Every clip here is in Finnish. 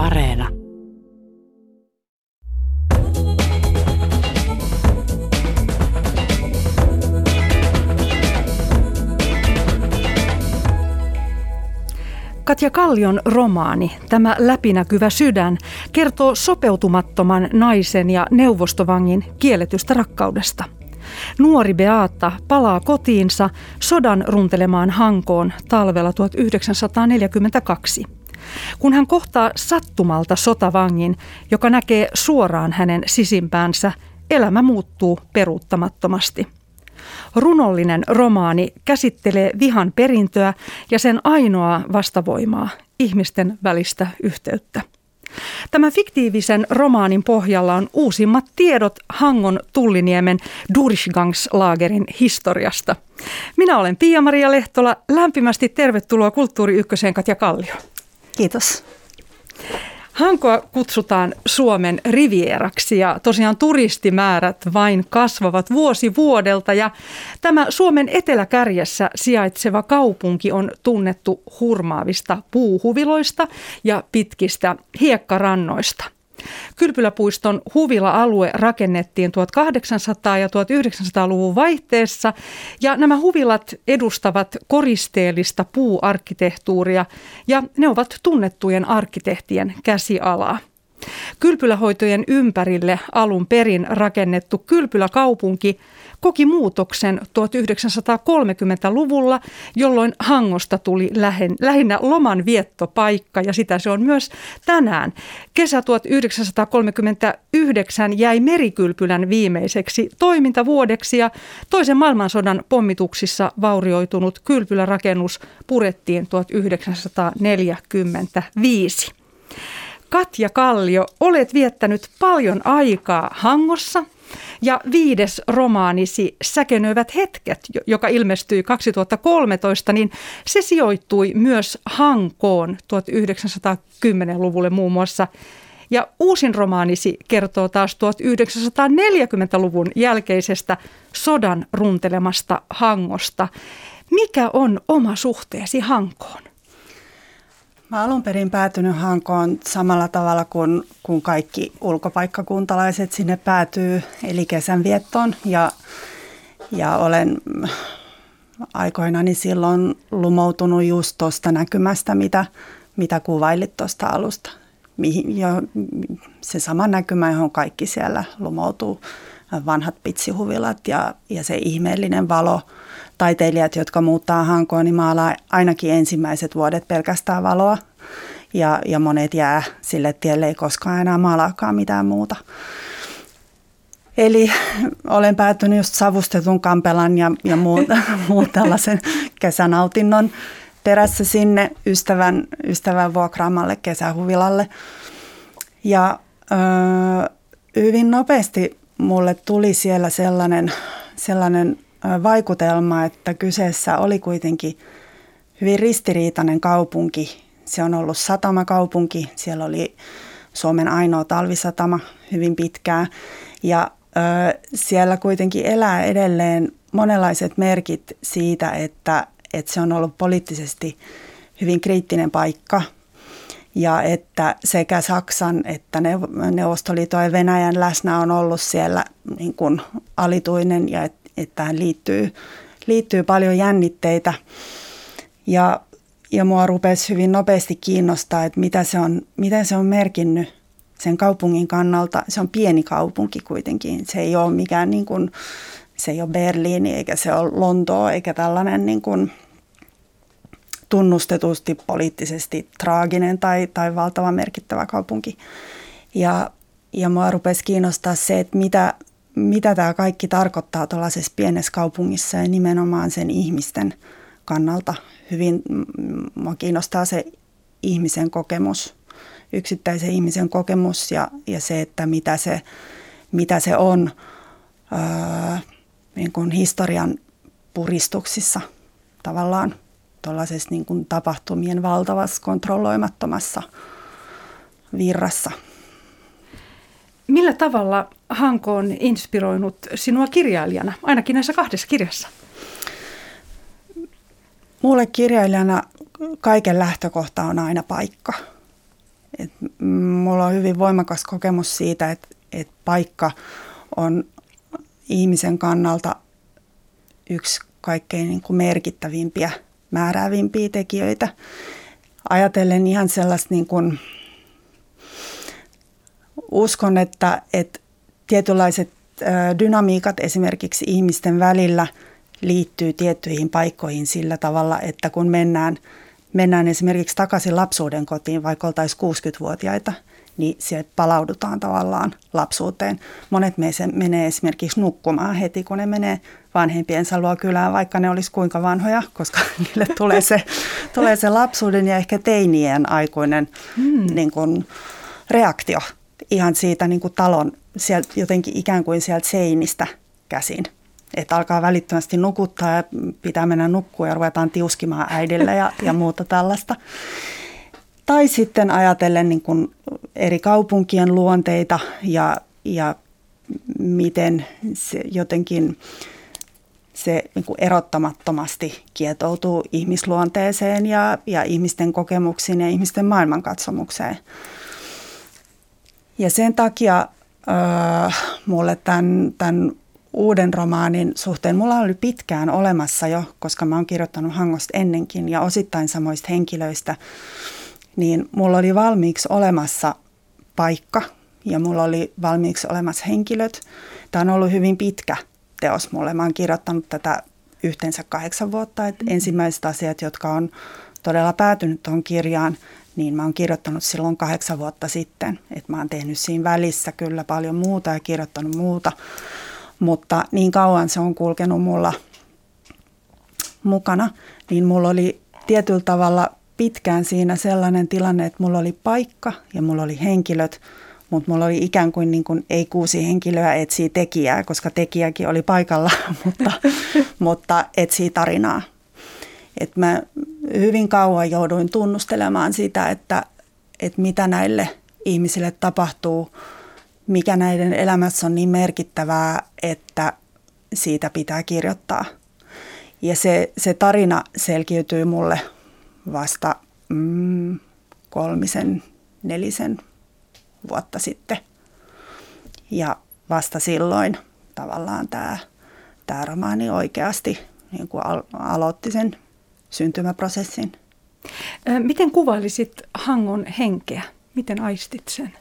Areena. Katja Kallion romaani, tämä läpinäkyvä sydän, kertoo sopeutumattoman naisen ja neuvostovangin kielletystä rakkaudesta. Nuori Beata palaa kotiinsa sodan runtelemaan Hankoon talvella 1942. Kun hän kohtaa sattumalta sotavangin, joka näkee suoraan hänen sisimpäänsä, elämä muuttuu peruuttamattomasti – Runollinen romaani käsittelee vihan perintöä ja sen ainoaa vastavoimaa, ihmisten välistä yhteyttä. Tämän fiktiivisen romaanin pohjalla on uusimmat tiedot Hangon Tulliniemen Durchgangslaagerin historiasta. Minä olen Pia-Maria Lehtola. Lämpimästi tervetuloa Kulttuuri Ykköseen Katja Kallio. Kiitos. Hankoa kutsutaan Suomen rivieraksi ja tosiaan turistimäärät vain kasvavat vuosi vuodelta ja tämä Suomen eteläkärjessä sijaitseva kaupunki on tunnettu hurmaavista puuhuviloista ja pitkistä hiekkarannoista – Kylpyläpuiston huvila-alue rakennettiin 1800- ja 1900-luvun vaihteessa ja nämä huvilat edustavat koristeellista puuarkkitehtuuria ja ne ovat tunnettujen arkkitehtien käsialaa. Kylpylähoitojen ympärille alun perin rakennettu kylpyläkaupunki koki muutoksen 1930-luvulla, jolloin Hangosta tuli lähinnä loman viettopaikka ja sitä se on myös tänään. Kesä 1939 jäi merikylpylän viimeiseksi toimintavuodeksi ja toisen maailmansodan pommituksissa vaurioitunut kylpylärakennus purettiin 1945. Katja Kallio, olet viettänyt paljon aikaa Hangossa ja viides romaanisi Säkenöivät hetket, joka ilmestyi 2013, niin se sijoittui myös Hankoon 1910-luvulle muun muassa. Ja uusin romaanisi kertoo taas 1940-luvun jälkeisestä sodan runtelemasta Hangosta. Mikä on oma suhteesi Hankoon? Mä alun perin päätynyt Hankoon samalla tavalla kuin, kuin kaikki ulkopaikkakuntalaiset sinne päätyy, eli kesänviettoon. Ja, ja olen aikoinani silloin lumoutunut just tuosta näkymästä, mitä, mitä kuvailit tuosta alusta. Mihin, jo, se sama näkymä, johon kaikki siellä lumoutuu, vanhat pitsihuvilat ja, ja se ihmeellinen valo – taiteilijat, jotka muuttaa Hankoon, niin maalaa ainakin ensimmäiset vuodet pelkästään valoa. Ja, ja monet jää sille tielle, ei koskaan enää maalaakaan mitään muuta. Eli olen päätynyt just savustetun kampelan ja, ja muun, muun tällaisen kesänautinnon perässä sinne ystävän, ystävän vuokraamalle kesähuvilalle. Ja ö, hyvin nopeasti mulle tuli siellä sellainen, sellainen vaikutelma, että kyseessä oli kuitenkin hyvin ristiriitainen kaupunki. Se on ollut satamakaupunki, siellä oli Suomen ainoa talvisatama hyvin pitkään. Ja ö, siellä kuitenkin elää edelleen monenlaiset merkit siitä, että, että se on ollut poliittisesti hyvin kriittinen paikka ja että sekä Saksan että Neuvostoliiton ja Venäjän läsnä on ollut siellä niin kuin alituinen ja että tähän liittyy, liittyy paljon jännitteitä. Ja, ja mua rupesi hyvin nopeasti kiinnostaa, että mitä se on, miten se on merkinnyt sen kaupungin kannalta. Se on pieni kaupunki kuitenkin. Se ei ole mikään niin kuin, se ei ole Berliini eikä se ole Lontoa eikä tällainen niin kuin tunnustetusti poliittisesti traaginen tai, tai valtava merkittävä kaupunki. Ja, ja mua rupesi kiinnostaa se, että mitä, mitä tämä kaikki tarkoittaa tuollaisessa pienessä kaupungissa ja nimenomaan sen ihmisten kannalta. Hyvin mua kiinnostaa se ihmisen kokemus, yksittäisen ihmisen kokemus ja, ja se, että mitä se, mitä se on öö, niin kuin historian puristuksissa tavallaan tuollaisessa niin kuin tapahtumien valtavassa kontrolloimattomassa virrassa – Millä tavalla Hanko on inspiroinut sinua kirjailijana, ainakin näissä kahdessa kirjassa? Mulle kirjailijana kaiken lähtökohta on aina paikka. Et mulla on hyvin voimakas kokemus siitä, että, että paikka on ihmisen kannalta yksi kaikkein niin kuin merkittävimpiä, määräävimpiä tekijöitä. Ajatellen ihan sellaista niin kuin, uskon, että, että tietynlaiset dynamiikat esimerkiksi ihmisten välillä liittyy tiettyihin paikkoihin sillä tavalla, että kun mennään, mennään esimerkiksi takaisin lapsuuden kotiin, vaikka oltaisiin 60-vuotiaita, niin sieltä palaudutaan tavallaan lapsuuteen. Monet meistä menee esimerkiksi nukkumaan heti, kun ne menee vanhempiensa luo kylään, vaikka ne olisi kuinka vanhoja, koska niille tulee se, tulee se lapsuuden ja ehkä teinien aikuinen hmm. niin kuin, reaktio ihan siitä niin kuin talon, sieltä, jotenkin ikään kuin sieltä seinistä käsin. Että alkaa välittömästi nukuttaa ja pitää mennä nukkua ja ruvetaan tiuskimaan äidille ja, ja muuta tällaista. Tai sitten ajatellen niin kuin eri kaupunkien luonteita ja, ja miten se jotenkin se niin kuin erottamattomasti kietoutuu ihmisluonteeseen ja, ja ihmisten kokemuksiin ja ihmisten maailmankatsomukseen. Ja sen takia äh, mulle tämän, tämän uuden romaanin suhteen, mulla oli pitkään olemassa jo, koska mä oon kirjoittanut Hangosta ennenkin ja osittain samoista henkilöistä, niin mulla oli valmiiksi olemassa paikka ja mulla oli valmiiksi olemassa henkilöt. Tämä on ollut hyvin pitkä teos mulle. Mä oon kirjoittanut tätä yhteensä kahdeksan vuotta. että mm-hmm. Ensimmäiset asiat, jotka on todella päätynyt tuohon kirjaan, niin mä oon kirjoittanut silloin kahdeksan vuotta sitten. Et mä oon tehnyt siinä välissä kyllä paljon muuta ja kirjoittanut muuta, mutta niin kauan se on kulkenut mulla mukana, niin mulla oli tietyllä tavalla pitkään siinä sellainen tilanne, että mulla oli paikka ja mulla oli henkilöt, mutta mulla oli ikään kuin, niin kuin ei kuusi henkilöä etsii tekijää, koska tekijäkin oli paikalla, mutta, mutta etsii tarinaa. Et mä hyvin kauan jouduin tunnustelemaan sitä, että, että mitä näille ihmisille tapahtuu, mikä näiden elämässä on niin merkittävää, että siitä pitää kirjoittaa. Ja se, se tarina selkiytyy mulle vasta mm, kolmisen, nelisen vuotta sitten. Ja vasta silloin tavallaan tämä, tämä romaani oikeasti niin kuin aloitti sen syntymäprosessin. Miten kuvailisit Hangon henkeä? Miten aistit sen?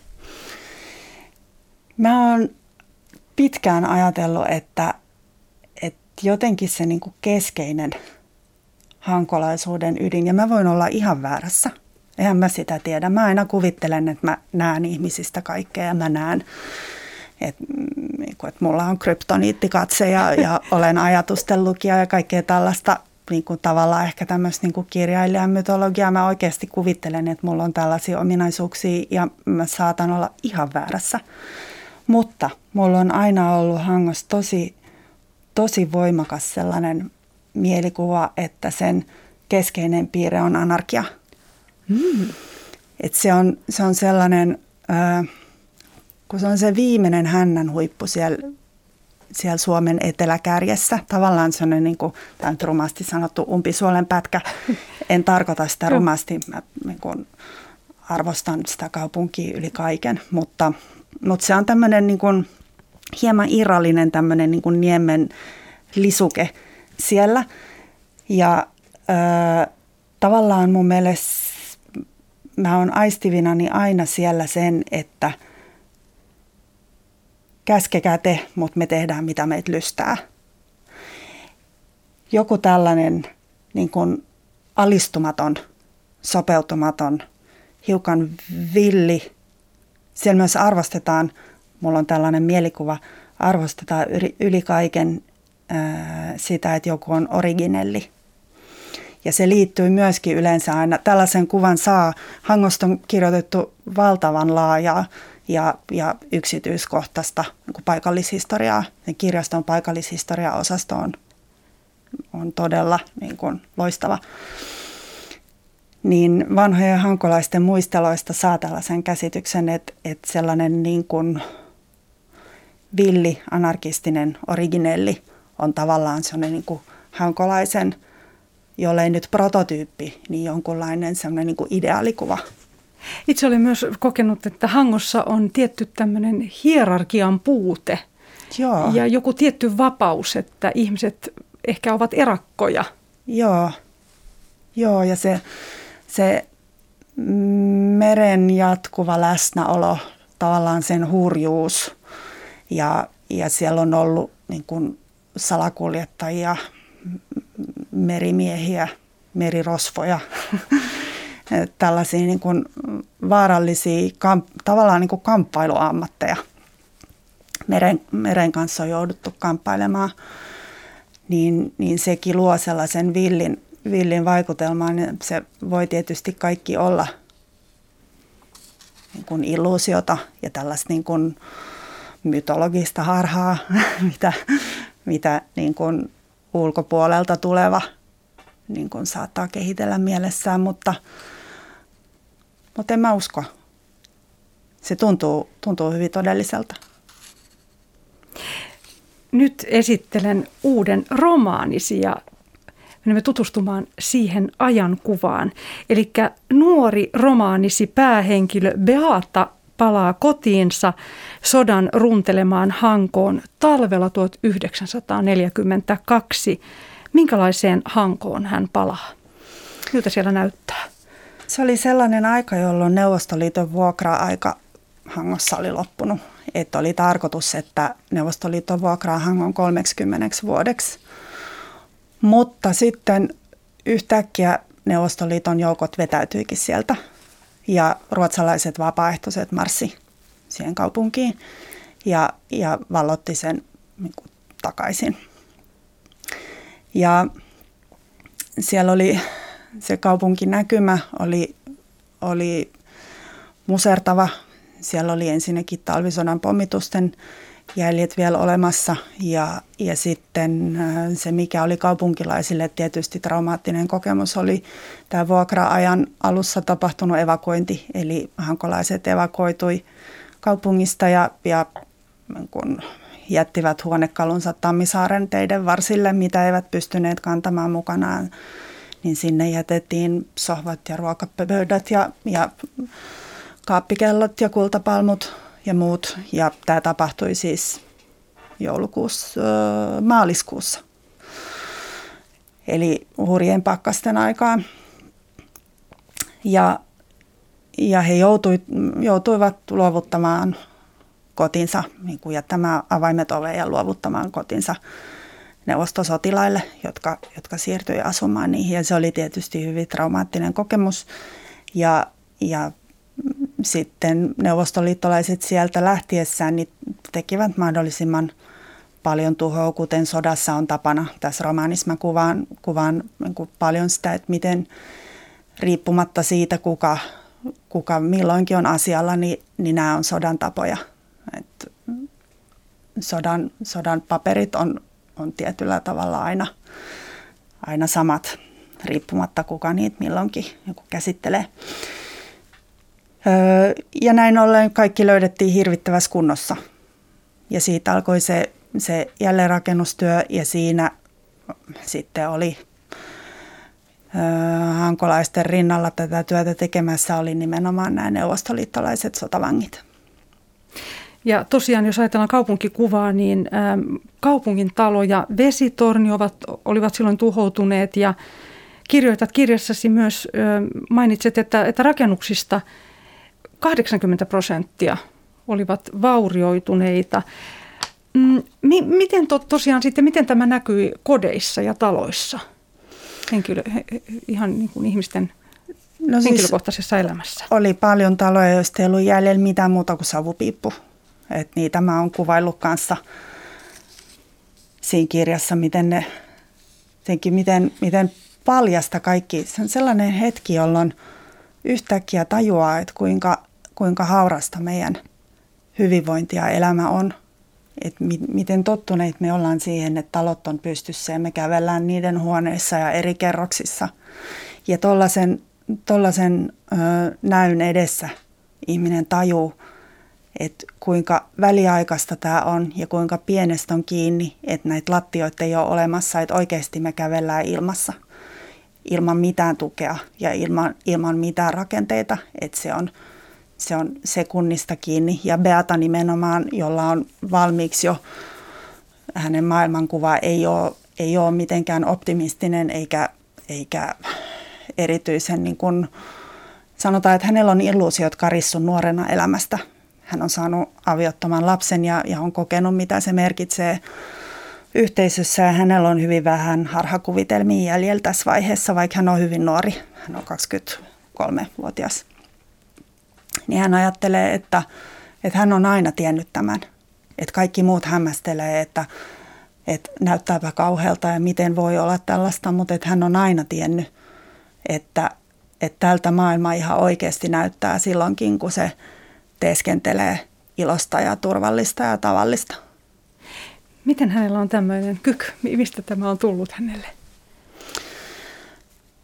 Mä oon pitkään ajatellut, että, että jotenkin se niin kuin keskeinen hankolaisuuden ydin, ja mä voin olla ihan väärässä. Eihän mä sitä tiedä. Mä aina kuvittelen, että mä näen ihmisistä kaikkea ja mä näen, että, niinku, että mulla on kryptoniittikatse ja, ja olen ajatustenlukija ja kaikkea tällaista niin kuin tavallaan ehkä tämmöistä niin kuin kirjailijan mytologiaa. Mä oikeasti kuvittelen, että mulla on tällaisia ominaisuuksia ja mä saatan olla ihan väärässä. Mutta mulla on aina ollut hangossa tosi, tosi voimakas sellainen mielikuva, että sen keskeinen piirre on anarkia. Mm. Et se, on, se on sellainen, äh, kun se on se viimeinen hännän huippu siellä siellä Suomen eteläkärjessä. Tavallaan se on niin kuin, tämä on rumasti sanottu umpisuolen pätkä. En tarkoita sitä rumasti, mä niin kuin arvostan sitä kaupunkia yli kaiken, mutta, mutta se on tämmöinen niin kuin, hieman irrallinen tämmöinen niin kuin niemen lisuke siellä. Ja ö, tavallaan mun mielestä mä oon aistivinani aina siellä sen, että – käskekää te, mutta me tehdään mitä meitä lystää. Joku tällainen niin kuin alistumaton, sopeutumaton, hiukan villi. Siellä myös arvostetaan, mulla on tällainen mielikuva, arvostetaan yli kaiken sitä, että joku on originelli. Ja se liittyy myöskin yleensä aina, tällaisen kuvan saa, Hangosta on kirjoitettu valtavan laajaa ja, ja yksityiskohtaista niin paikallishistoriaa. Sen kirjaston paikallishistoria-osasto on, on todella niin kuin, loistava. Niin vanhojen hankolaisten muisteloista saa tällaisen käsityksen, että, että sellainen niin kuin villi, anarkistinen, originelli on tavallaan sellainen niin kuin hankolaisen, jollei nyt prototyyppi, niin jonkunlainen sellainen niin kuin ideaalikuva Itse olen myös kokenut, että Hangossa on tietty tämmöinen hierarkian puute Joo. ja joku tietty vapaus, että ihmiset ehkä ovat erakkoja. Joo, Joo ja se, se meren jatkuva läsnäolo, tavallaan sen hurjuus ja, ja siellä on ollut niin kuin salakuljettajia, merimiehiä, merirosvoja, tällaisia niin kuin vaarallisia, tavallaan niin kuin kamppailuammatteja. Meren, meren kanssa on jouduttu kamppailemaan, niin, niin sekin luo sellaisen villin, villin vaikutelman. Se voi tietysti kaikki olla niin kuin illuusiota ja tällaista niin kuin mytologista harhaa, mitä, mitä niin kuin ulkopuolelta tuleva niin kuin saattaa kehitellä mielessään, mutta, mutta en mä usko. Se tuntuu, tuntuu hyvin todelliselta. Nyt esittelen uuden romaanisi ja menemme tutustumaan siihen ajankuvaan. Eli nuori romaanisi päähenkilö Beata palaa kotiinsa sodan runtelemaan Hankoon talvella 1942. Minkälaiseen Hankoon hän palaa? Miltä siellä näyttää? Se oli sellainen aika, jolloin Neuvostoliiton vuokra-aika Hangossa oli loppunut. Että oli tarkoitus, että Neuvostoliiton vuokraa Hangon 30 vuodeksi. Mutta sitten yhtäkkiä Neuvostoliiton joukot vetäytyikin sieltä ja ruotsalaiset vapaaehtoiset marssi siihen kaupunkiin ja, ja vallotti sen niin kuin, takaisin. Ja siellä oli se kaupunkinäkymä oli, oli musertava. Siellä oli ensinnäkin talvisodan pommitusten jäljet vielä olemassa ja, ja sitten äh, se, mikä oli kaupunkilaisille tietysti traumaattinen kokemus, oli tämä vuokra-ajan alussa tapahtunut evakuointi. Eli hankolaiset evakuoitui kaupungista ja, ja kun jättivät huonekalunsa Tammisaaren teiden varsille, mitä eivät pystyneet kantamaan mukanaan, niin sinne jätettiin sohvat ja ruokapöydät ja, ja kaappikellot ja kultapalmut ja muut. Ja tämä tapahtui siis joulukuussa, maaliskuussa. Eli hurjen pakkasten aikaan. Ja, ja he joutui, joutuivat luovuttamaan kotinsa, niin kuin jättämään avaimet oveen ja luovuttamaan kotinsa neuvostosotilaille, jotka, jotka siirtyi asumaan niihin. Ja se oli tietysti hyvin traumaattinen kokemus. Ja, ja sitten neuvostoliittolaiset sieltä lähtiessään niin tekivät mahdollisimman paljon tuhoa, kuten sodassa on tapana. Tässä romaanissa kuvaan, kuvaan niin paljon sitä, että miten riippumatta siitä, kuka, kuka milloinkin on asialla, niin, niin nämä on sodan tapoja. Et sodan, sodan paperit on, on tietyllä tavalla aina, aina samat, riippumatta kuka niitä milloinkin joku käsittelee. Ja näin ollen kaikki löydettiin hirvittävässä kunnossa. Ja siitä alkoi se, se jälleenrakennustyö ja siinä sitten oli hankolaisten rinnalla tätä työtä tekemässä oli nimenomaan nämä neuvostoliittolaiset sotavangit. Ja tosiaan, jos ajatellaan kaupunkikuvaa, niin kaupungin talo ja vesitorni ovat, olivat silloin tuhoutuneet ja kirjoitat kirjassasi myös, mainitset, että, että rakennuksista – 80 prosenttia olivat vaurioituneita. Mm, miten to, tosiaan sitten, miten tämä näkyi kodeissa ja taloissa henkilö, ihan niin kuin ihmisten no siis henkilökohtaisessa elämässä? Oli paljon taloja, joista ei ollut jäljellä mitään muuta kuin savupiippu. Et niitä mä oon kuvaillut kanssa siinä kirjassa, miten ne, miten, miten paljasta kaikki. Se on sellainen hetki, jolloin yhtäkkiä tajuaa, että kuinka kuinka haurasta meidän hyvinvointi ja elämä on. Et mi- miten tottuneet me ollaan siihen, että talot on pystyssä ja me kävellään niiden huoneissa ja eri kerroksissa. Ja tuollaisen tollasen, näyn edessä ihminen tajuu, että kuinka väliaikaista tämä on ja kuinka pienestä on kiinni, että näitä lattioita ei ole olemassa, että oikeasti me kävellään ilmassa. ilman mitään tukea ja ilman, ilman mitään rakenteita, että se on, se on sekunnista kiinni. Ja Beata nimenomaan, jolla on valmiiksi jo hänen maailmankuva ei ole, ei ole mitenkään optimistinen eikä, eikä erityisen niin kuin, sanotaan, että hänellä on illuusiot karissun nuorena elämästä. Hän on saanut aviottoman lapsen ja, ja on kokenut, mitä se merkitsee yhteisössä ja hänellä on hyvin vähän harhakuvitelmia jäljellä tässä vaiheessa, vaikka hän on hyvin nuori. Hän on 23-vuotias. Niin hän ajattelee, että, että hän on aina tiennyt tämän. Että kaikki muut hämmästelee, että, että näyttääpä kauhealta ja miten voi olla tällaista, mutta että hän on aina tiennyt, että, että tältä maailma ihan oikeasti näyttää silloinkin, kun se teeskentelee ilosta ja turvallista ja tavallista. Miten hänellä on tämmöinen kyky? Mistä tämä on tullut hänelle?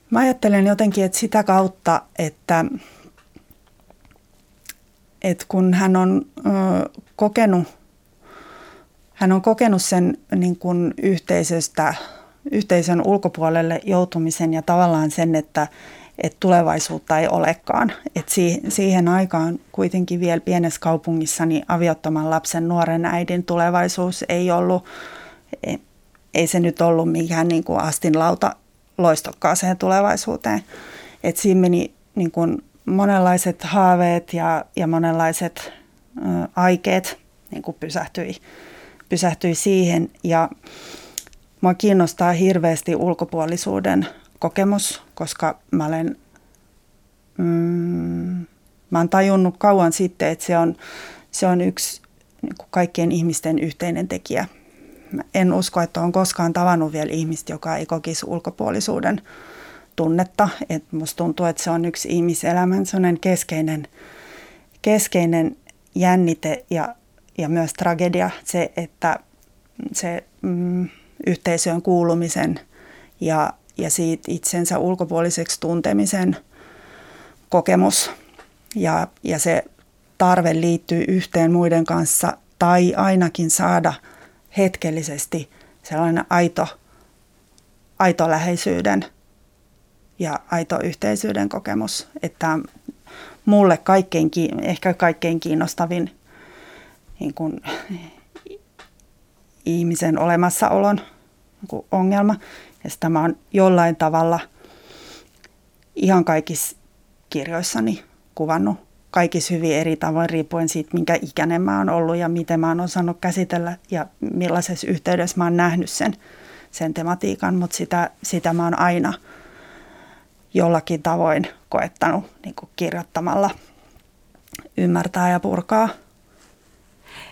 Mä ajattelen jotenkin, että sitä kautta, että, että kun hän on ö, kokenut, hän on kokenut sen niin kuin yhteisöstä, yhteisön ulkopuolelle joutumisen ja tavallaan sen, että, että tulevaisuutta ei olekaan. Et siihen aikaan kuitenkin vielä pienessä kaupungissa niin aviottoman lapsen nuoren äidin tulevaisuus ei ollut, ei, ei se nyt ollut mikään niin kuin astinlauta loistokkaaseen tulevaisuuteen. Et siinä meni niin kuin monenlaiset haaveet ja, ja monenlaiset ö, aikeet niin kuin pysähtyi, pysähtyi siihen ja Mua kiinnostaa hirveästi ulkopuolisuuden kokemus, koska mä olen, mm, mä olen tajunnut kauan sitten, että se on, se on yksi niin kuin kaikkien ihmisten yhteinen tekijä. Mä en usko, että on koskaan tavannut vielä ihmistä, joka ei kokisi ulkopuolisuuden tunnetta. Et musta tuntuu, että se on yksi ihmiselämän keskeinen, keskeinen jännite ja, ja myös tragedia se, että se mm, yhteisöön kuulumisen ja ja siitä itsensä ulkopuoliseksi tuntemisen kokemus. Ja, ja se tarve liittyy yhteen muiden kanssa tai ainakin saada hetkellisesti sellainen aito, aito läheisyyden ja aito yhteisyyden kokemus. Että mulle kaikkein, ehkä kaikkein kiinnostavin niin kuin, ihmisen olemassaolon niin ongelma ja sitä mä oon jollain tavalla ihan kaikissa kirjoissani kuvannut kaikissa hyvin eri tavoin riippuen siitä, minkä ikäinen mä oon ollut ja miten mä oon osannut käsitellä ja millaisessa yhteydessä mä oon nähnyt sen, sen tematiikan, mutta sitä, sitä mä oon aina jollakin tavoin koettanut niin kirjoittamalla ymmärtää ja purkaa.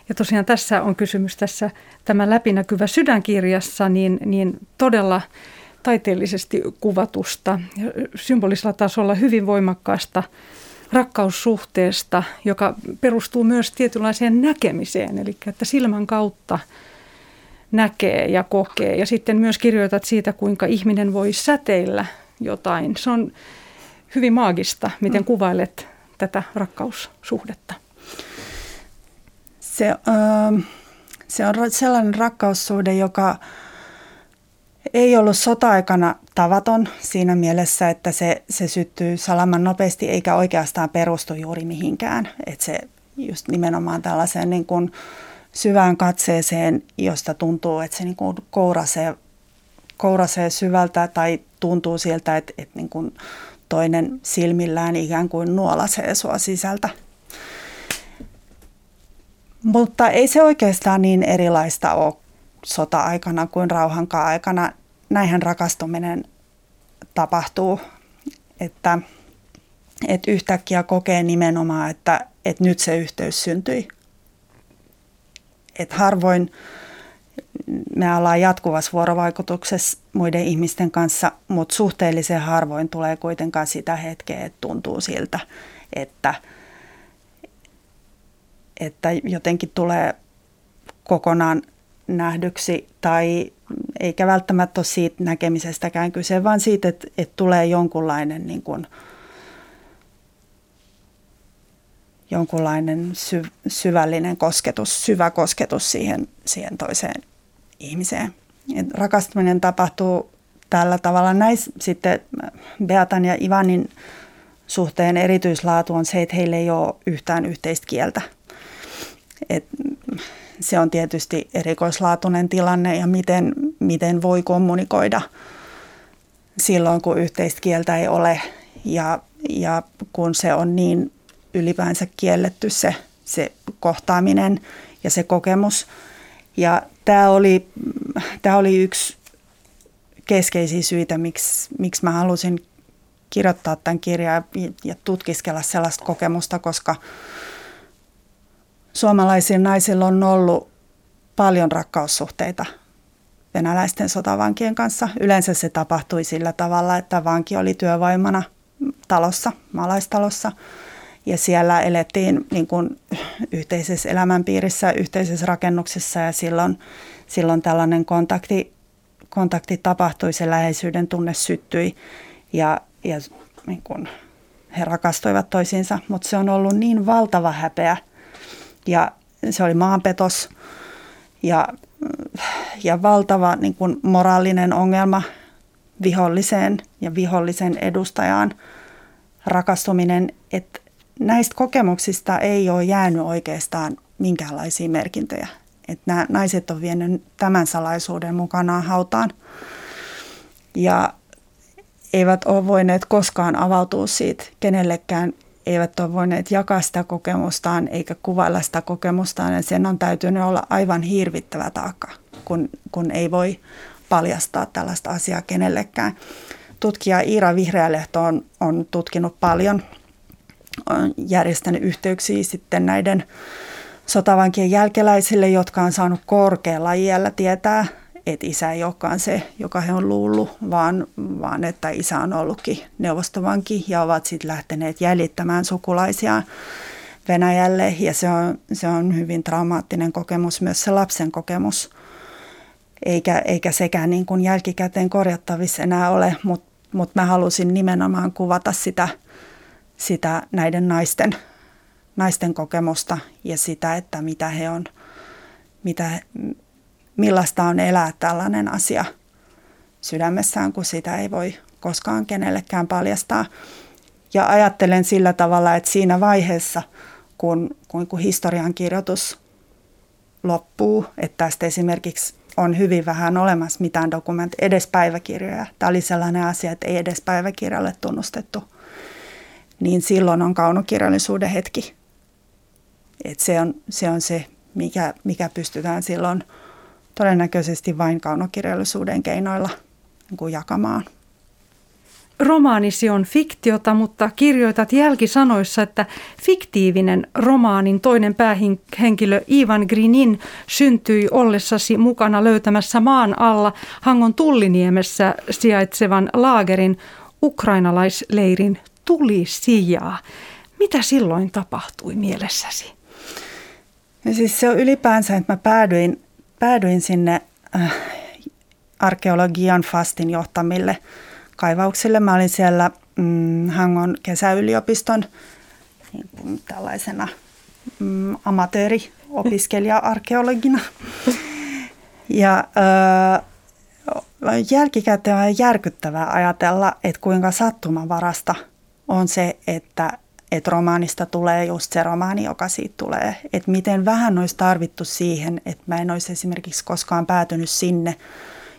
Ja tosiaan tässä on kysymys tässä tämä läpinäkyvä sydänkirjassa, niin, niin todella taiteellisesti kuvatusta, symbolisella tasolla hyvin voimakkaasta rakkaussuhteesta, joka perustuu myös tietynlaiseen näkemiseen, eli että silmän kautta näkee ja kokee. Ja sitten myös kirjoitat siitä, kuinka ihminen voi säteillä jotain. Se on hyvin maagista, miten mm. kuvailet tätä rakkaussuhdetta. Se, äh, se on sellainen rakkaussuhde, joka ei ollut sota-aikana tavaton siinä mielessä, että se, se syttyy salaman nopeasti eikä oikeastaan perustu juuri mihinkään. Että se just nimenomaan tällaiseen niin kuin syvään katseeseen, josta tuntuu, että se niin kuin kourasee, kourasee syvältä tai tuntuu siltä, että, että niin kuin toinen silmillään ikään kuin nuolasee sua sisältä. Mutta ei se oikeastaan niin erilaista ole sota-aikana kuin rauhankaan aikana. Näinhän rakastuminen tapahtuu, että, että yhtäkkiä kokee nimenomaan, että, että nyt se yhteys syntyi. Että harvoin me ollaan jatkuvassa vuorovaikutuksessa muiden ihmisten kanssa, mutta suhteellisen harvoin tulee kuitenkaan sitä hetkeä, että tuntuu siltä, että – että jotenkin tulee kokonaan nähdyksi tai eikä välttämättä ole siitä näkemisestäkään kyse, vaan siitä, että, että tulee jonkunlainen, niin kuin, jonkunlainen sy, syvällinen kosketus, syvä kosketus siihen, siihen toiseen ihmiseen. Et rakastuminen tapahtuu tällä tavalla. Näis sitten Beatan ja Ivanin suhteen erityislaatu on se, että heillä ei ole yhtään yhteistä kieltä. Et se on tietysti erikoislaatuinen tilanne ja miten, miten voi kommunikoida silloin, kun yhteistä kieltä ei ole ja, ja kun se on niin ylipäänsä kielletty se, se kohtaaminen ja se kokemus. Ja tämä oli, tämä oli yksi keskeisiä syitä, miksi, miksi mä halusin kirjoittaa tämän kirjan ja tutkiskella sellaista kokemusta, koska suomalaisilla naisilla on ollut paljon rakkaussuhteita venäläisten sotavankien kanssa. Yleensä se tapahtui sillä tavalla, että vanki oli työvoimana talossa, maalaistalossa – ja siellä elettiin niin kuin yhteisessä elämänpiirissä, yhteisessä rakennuksessa ja silloin, silloin tällainen kontakti, kontakti tapahtui, se läheisyyden tunne syttyi ja, ja niin kuin he rakastuivat toisiinsa, mutta se on ollut niin valtava häpeä ja se oli maanpetos ja, ja valtava niin kuin moraalinen ongelma viholliseen ja vihollisen edustajaan rakastuminen, että näistä kokemuksista ei ole jäänyt oikeastaan minkäänlaisia merkintöjä. Että nämä naiset on vienyt tämän salaisuuden mukanaan hautaan ja eivät ole voineet koskaan avautua siitä kenellekään, eivät ole voineet jakaa sitä kokemustaan eikä kuvailla sitä kokemustaan. Ja sen on täytynyt olla aivan hirvittävä taakka, kun, kun ei voi paljastaa tällaista asiaa kenellekään. Tutkija Iira Vihreälehto on, on tutkinut paljon – on järjestänyt yhteyksiä sitten näiden sotavankien jälkeläisille, jotka on saanut korkealla iällä tietää, että isä ei olekaan se, joka he on luullut, vaan, vaan että isä on ollutkin neuvostovanki ja ovat sitten lähteneet jäljittämään sukulaisiaan Venäjälle. Ja se on, se on hyvin traumaattinen kokemus, myös se lapsen kokemus. Eikä, eikä sekään niin kuin jälkikäteen korjattavissa enää ole, mutta mut mä halusin nimenomaan kuvata sitä – sitä näiden naisten, naisten kokemusta ja sitä, että mitä he on, mitä, millaista on elää tällainen asia sydämessään, kun sitä ei voi koskaan kenellekään paljastaa. Ja ajattelen sillä tavalla, että siinä vaiheessa, kun, kun, kun historian kirjoitus loppuu, että tästä esimerkiksi on hyvin vähän olemassa mitään dokumentteja, edes päiväkirjoja. Tämä oli sellainen asia, että ei edes päiväkirjalle tunnustettu niin silloin on kaunokirjallisuuden hetki. Et se, on, se on se, mikä, mikä pystytään silloin todennäköisesti vain kaunokirjallisuuden keinoilla niin jakamaan. Romaanisi on fiktiota, mutta kirjoitat jälkisanoissa, että fiktiivinen romaanin toinen päähenkilö Ivan Grinin syntyi ollessasi mukana löytämässä maan alla Hangon Tulliniemessä sijaitsevan laagerin ukrainalaisleirin tuli sijaa. Mitä silloin tapahtui mielessäsi? Ja siis se on ylipäänsä, että mä päädyin, päädyin sinne äh, arkeologian fastin johtamille kaivauksille. Mä olin siellä mm, Hangon kesäyliopiston niin kuin tällaisena mm, amatööriopiskelija-arkeologina. Ja äh, jälkikäteen on järkyttävää ajatella, että kuinka sattumavarasta – on se, että, että romaanista tulee just se romaani, joka siitä tulee. Että miten vähän olisi tarvittu siihen, että mä en olisi esimerkiksi koskaan päätynyt sinne,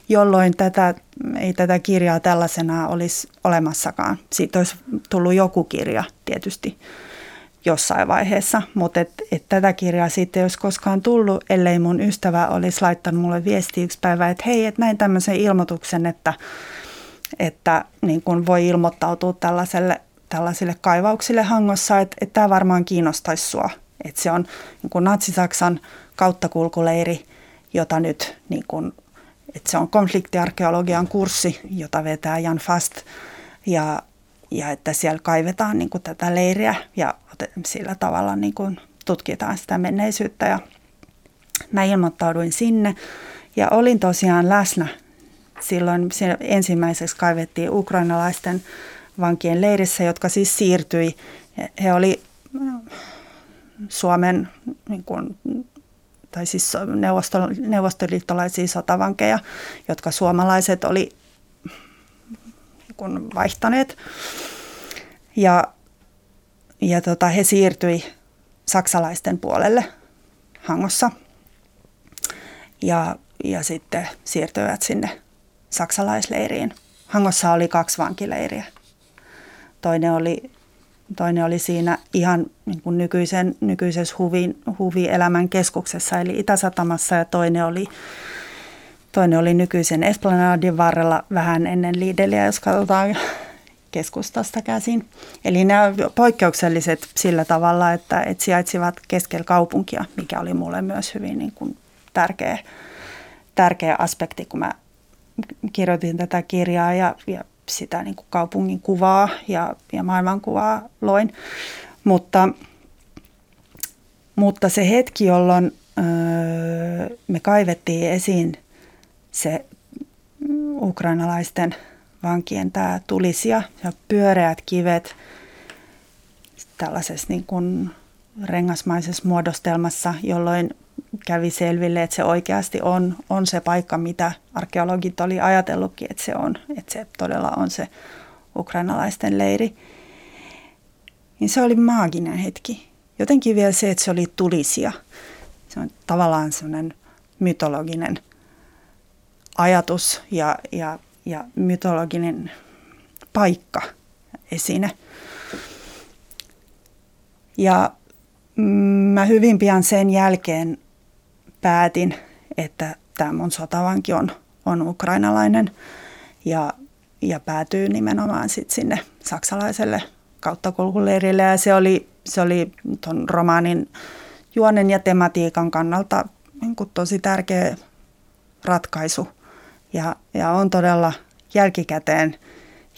jolloin tätä, ei tätä kirjaa tällaisena olisi olemassakaan. Siitä olisi tullut joku kirja tietysti jossain vaiheessa, mutta et, et tätä kirjaa siitä ei olisi koskaan tullut, ellei mun ystävä olisi laittanut mulle viesti yksi päivä, että hei, että näin tämmöisen ilmoituksen, että, että niin kun voi ilmoittautua tällaiselle tällaisille kaivauksille Hangossa, että, että tämä varmaan kiinnostaisi sua. Että se on niin kuin Natsi-Saksan kauttakulkuleiri, jota nyt, niin kuin, että se on konfliktiarkeologian kurssi, jota vetää Jan Fast. Ja, ja että siellä kaivetaan niin kuin tätä leiriä ja sillä tavalla niin kuin tutkitaan sitä menneisyyttä. Ja mä ilmoittauduin sinne ja olin tosiaan läsnä. Silloin ensimmäiseksi kaivettiin ukrainalaisten vankien leirissä, jotka siis siirtyi. He oli Suomen niin kuin, tai siis neuvosto, neuvostoliittolaisia sotavankeja, jotka suomalaiset oli kun vaihtaneet. Ja, ja tota, he siirtyi saksalaisten puolelle Hangossa ja, ja sitten siirtyivät sinne saksalaisleiriin. Hangossa oli kaksi vankileiriä. Toinen oli, toinen oli siinä ihan niin kuin nykyisen, nykyisessä huvin, huvielämän keskuksessa eli Itä-Satamassa ja toinen oli, toinen oli nykyisen Esplanadin varrella vähän ennen Lideliä, jos katsotaan keskustasta käsin. Eli nämä poikkeukselliset sillä tavalla, että, että sijaitsivat keskellä kaupunkia, mikä oli mulle myös hyvin niin kuin tärkeä, tärkeä aspekti, kun mä kirjoitin tätä kirjaa ja, ja sitä niin kuin kaupungin kuvaa ja, ja maailmankuvaa loin. Mutta, mutta se hetki, jolloin öö, me kaivettiin esiin se ukrainalaisten vankien tämä tulisia ja pyöreät kivet tällaisessa niin kuin rengasmaisessa muodostelmassa, jolloin kävi selville, että se oikeasti on, on se paikka, mitä arkeologit oli ajatellutkin, että se on, että se todella on se ukrainalaisten leiri. Niin se oli maaginen hetki. Jotenkin vielä se, että se oli tulisia. Se on tavallaan sellainen mytologinen ajatus ja, ja, ja mytologinen paikka esine. Ja mä hyvin pian sen jälkeen päätin, että tämä mun sotavanki on, on ukrainalainen ja, ja päätyy nimenomaan sit sinne saksalaiselle kauttakulkuleirille. Ja se oli, se oli ton romaanin juonen ja tematiikan kannalta niin kuin tosi tärkeä ratkaisu. Ja, ja on todella jälkikäteen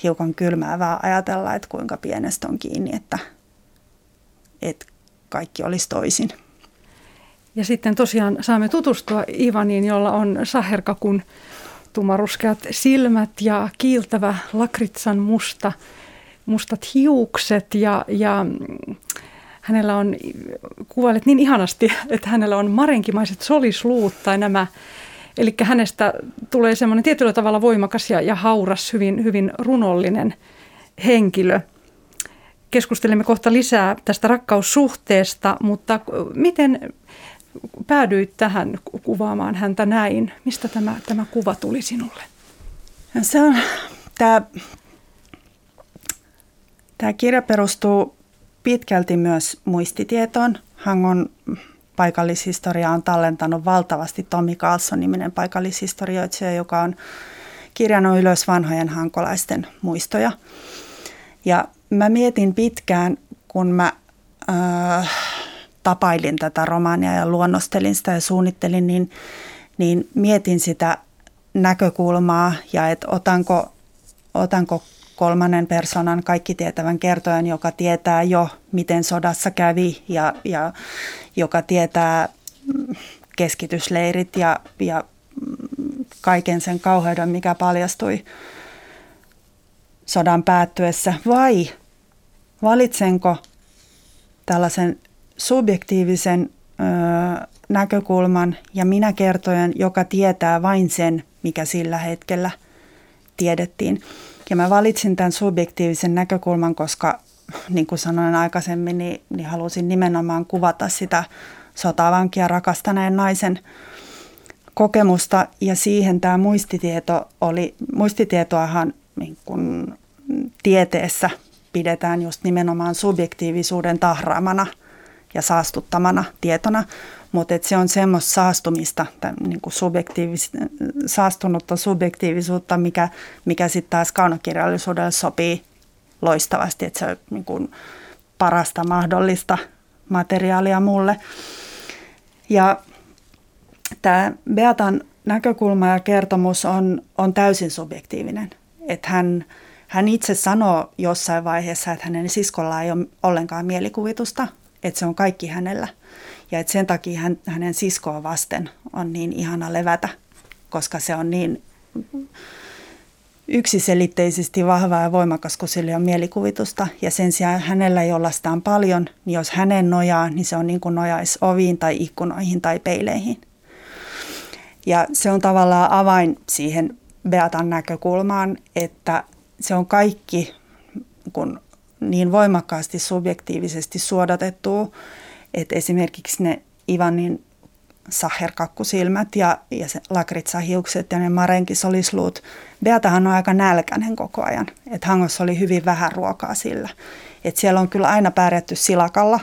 hiukan kylmäävää ajatella, että kuinka pienestä on kiinni, että, että kaikki olisi toisin. Ja sitten tosiaan saamme tutustua Ivaniin, jolla on saherkakun tumaruskeat silmät ja kiiltävä lakritsan musta, mustat hiukset ja, ja hänellä on, kuvailet niin ihanasti, että hänellä on marenkimaiset solisluut tai nämä, eli hänestä tulee semmoinen tietyllä tavalla voimakas ja, ja hauras, hyvin, hyvin runollinen henkilö. Keskustelemme kohta lisää tästä rakkaussuhteesta, mutta miten päädyit tähän kuvaamaan häntä näin? Mistä tämä, tämä kuva tuli sinulle? Se on, tämä, tämä kirja perustuu pitkälti myös muistitietoon. Hangon paikallishistoria on tallentanut valtavasti Tommi Carlson-niminen paikallishistorioitsija, joka on kirjannut ylös vanhojen hankolaisten muistoja. Ja mä mietin pitkään, kun mä äh, tapailin tätä romaania ja luonnostelin sitä ja suunnittelin, niin, niin mietin sitä näkökulmaa ja että otanko, otanko kolmannen persoonan kaikki tietävän kertojan, joka tietää jo, miten sodassa kävi ja, ja joka tietää keskitysleirit ja, ja kaiken sen kauheuden, mikä paljastui sodan päättyessä, vai valitsenko tällaisen subjektiivisen ö, näkökulman ja minä kertojan, joka tietää vain sen, mikä sillä hetkellä tiedettiin. Ja mä valitsin tämän subjektiivisen näkökulman, koska niin kuin sanoin aikaisemmin, niin, niin halusin nimenomaan kuvata sitä sotavankia rakastaneen naisen kokemusta. Ja siihen tämä muistitieto oli, muistitietoahan niin kuin tieteessä pidetään just nimenomaan subjektiivisuuden tahraamana – ja saastuttamana tietona, mutta se on semmoista saastumista, niin kuin subjektiivis, saastunutta subjektiivisuutta, mikä, mikä sitten taas kaunokirjallisuudelle sopii loistavasti, että se on niin kuin parasta mahdollista materiaalia mulle. Ja tämä Beatan näkökulma ja kertomus on, on täysin subjektiivinen. Että hän, hän itse sanoo jossain vaiheessa, että hänen siskolla ei ole ollenkaan mielikuvitusta, että se on kaikki hänellä. Ja että sen takia hän, hänen siskoa vasten on niin ihana levätä, koska se on niin yksiselitteisesti vahva ja voimakas, kun sillä on mielikuvitusta. Ja sen sijaan hänellä, jolla sitä on paljon, niin jos hänen nojaa, niin se on niin kuin nojaisi oviin tai ikkunoihin tai peileihin. Ja se on tavallaan avain siihen Beatan näkökulmaan, että, se on kaikki kun niin voimakkaasti subjektiivisesti suodatettu, että esimerkiksi ne Ivanin saherkakkusilmät ja, ja se lakritsahiukset ja ne marenkisolisluut. Beatahan on aika nälkäinen koko ajan. Että Hangossa oli hyvin vähän ruokaa sillä. Et siellä on kyllä aina pärjätty silakalla,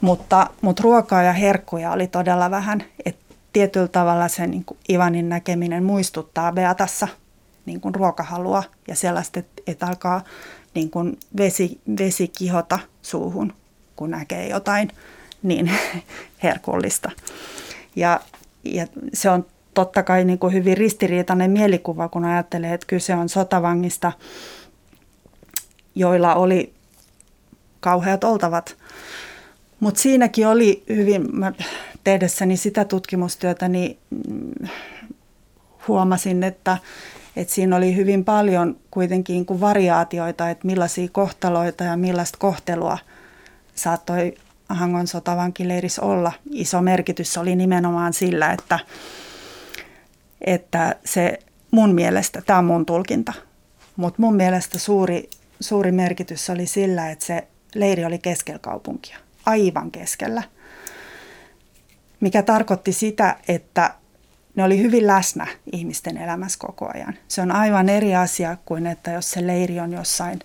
mutta, mutta ruokaa ja herkkuja oli todella vähän. Et tietyllä tavalla se niin kuin Ivanin näkeminen muistuttaa Beatassa niin kuin ruokahalua ja sellaista, että, että alkaa niin kuin vesi, vesi kihota suuhun, kun näkee jotain niin herkullista. Ja, ja se on totta kai niin kuin hyvin ristiriitainen mielikuva, kun ajattelee, että kyse on sotavangista, joilla oli kauheat oltavat. Mutta siinäkin oli hyvin, mä tehdessäni sitä tutkimustyötä, niin mm, huomasin, että, että siinä oli hyvin paljon kuitenkin kuin niinku variaatioita, että millaisia kohtaloita ja millaista kohtelua saattoi Hangon sotavankileirissä olla. Iso merkitys oli nimenomaan sillä, että, että se mun mielestä, tämä on mun tulkinta, mutta mun mielestä suuri, suuri merkitys oli sillä, että se leiri oli keskellä kaupunkia, aivan keskellä. Mikä tarkoitti sitä, että ne oli hyvin läsnä ihmisten elämässä koko ajan. Se on aivan eri asia kuin, että jos se leiri on jossain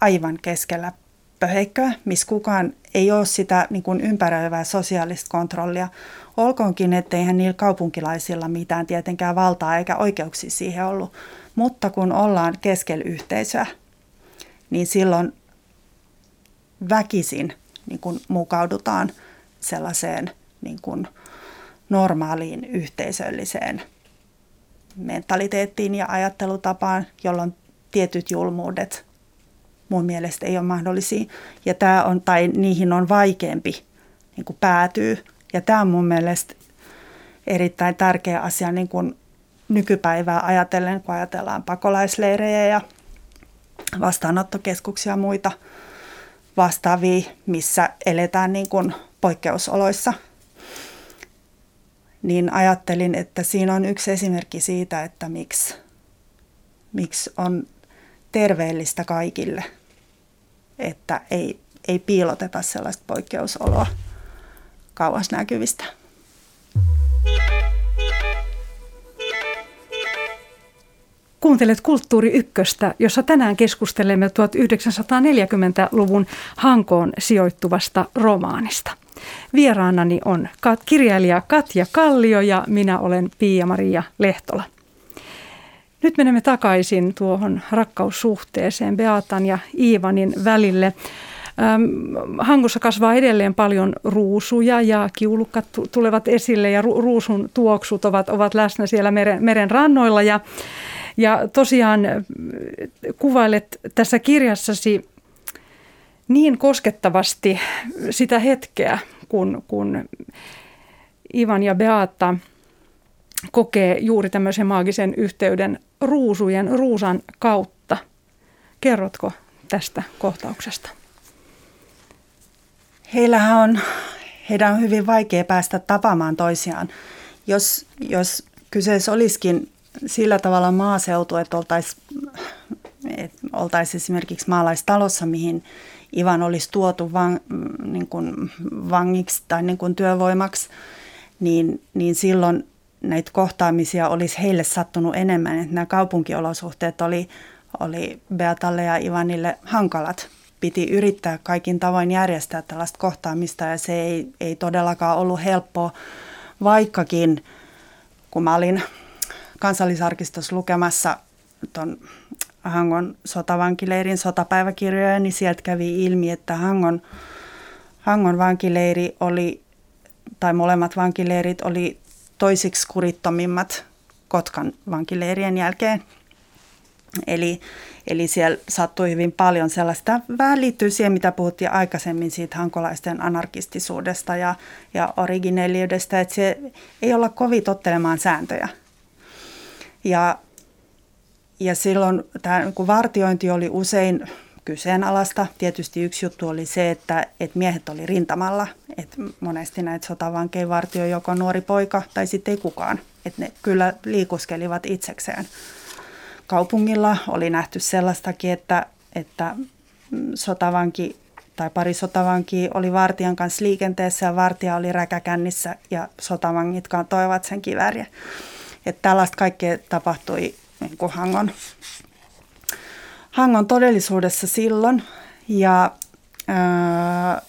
aivan keskellä pöheikköä, missä kukaan ei ole sitä niin kuin ympäröivää sosiaalista kontrollia. Olkoonkin, että eihän niillä kaupunkilaisilla mitään tietenkään valtaa eikä oikeuksia siihen ollut. Mutta kun ollaan keskellä yhteisöä, niin silloin väkisin niin kuin mukaudutaan sellaiseen niin kuin normaaliin yhteisölliseen mentaliteettiin ja ajattelutapaan, jolloin tietyt julmuudet mun mielestä ei ole mahdollisia. Ja tämä on, tai niihin on vaikeampi niin kuin päätyy. Ja tämä on mun mielestä erittäin tärkeä asia niin kuin nykypäivää ajatellen, kun ajatellaan pakolaisleirejä ja vastaanottokeskuksia ja muita vastaavia, missä eletään niin kuin poikkeusoloissa. Niin ajattelin, että siinä on yksi esimerkki siitä, että miksi, miksi on terveellistä kaikille, että ei, ei piiloteta sellaista poikkeusoloa kauas näkyvistä. Kuuntelet Kulttuuri Ykköstä, jossa tänään keskustelemme 1940-luvun Hankoon sijoittuvasta romaanista. Vieraanani on kirjailija Katja Kallio ja minä olen Pia-Maria Lehtola. Nyt menemme takaisin tuohon rakkaussuhteeseen Beatan ja Iivanin välille. Hangossa kasvaa edelleen paljon ruusuja ja kiulukat tulevat esille ja ruusun tuoksut ovat, ovat läsnä siellä meren, meren rannoilla. Ja, ja tosiaan kuvailet tässä kirjassasi niin koskettavasti sitä hetkeä, kun, kun Ivan ja Beata kokee juuri tämmöisen maagisen yhteyden ruusujen ruusan kautta. Kerrotko tästä kohtauksesta? Heillähän on, heidän on hyvin vaikea päästä tapaamaan toisiaan. Jos, jos kyseessä olisikin sillä tavalla maaseutu, että oltaisiin oltaisi esimerkiksi maalaistalossa, mihin Ivan olisi tuotu van, niin kuin vangiksi tai niin kuin työvoimaksi, niin, niin silloin näitä kohtaamisia olisi heille sattunut enemmän. Että nämä kaupunkiolosuhteet oli, oli Beatalle ja Ivanille hankalat. Piti yrittää kaikin tavoin järjestää tällaista kohtaamista ja se ei, ei todellakaan ollut helppoa, vaikkakin kun mä olin kansallisarkistossa lukemassa tuon Hangon sotavankileirin sotapäiväkirjoja, niin sieltä kävi ilmi, että Hangon, Hangon vankileiri oli, tai molemmat vankileirit oli toisiksi kurittomimmat Kotkan vankileirien jälkeen. Eli, eli siellä sattui hyvin paljon sellaista, vähän liittyy siihen, mitä puhuttiin aikaisemmin siitä hankolaisten anarkistisuudesta ja, ja originelliydestä, että se ei olla kovin tottelemaan sääntöjä. Ja, ja silloin tämä niin vartiointi oli usein kyseenalaista. Tietysti yksi juttu oli se, että, että miehet oli rintamalla. Että monesti näitä sotavankeja vartioi joko nuori poika tai sitten ei kukaan. Että ne kyllä liikuskelivat itsekseen kaupungilla. Oli nähty sellaistakin, että, että sotavanki tai pari sotavankia oli vartijan kanssa liikenteessä ja vartija oli räkäkännissä ja sotavangit kantoivat sen kivääriä. Että tällaista kaikkea tapahtui niin kuin Hangon, Hangon todellisuudessa silloin. Ja ää,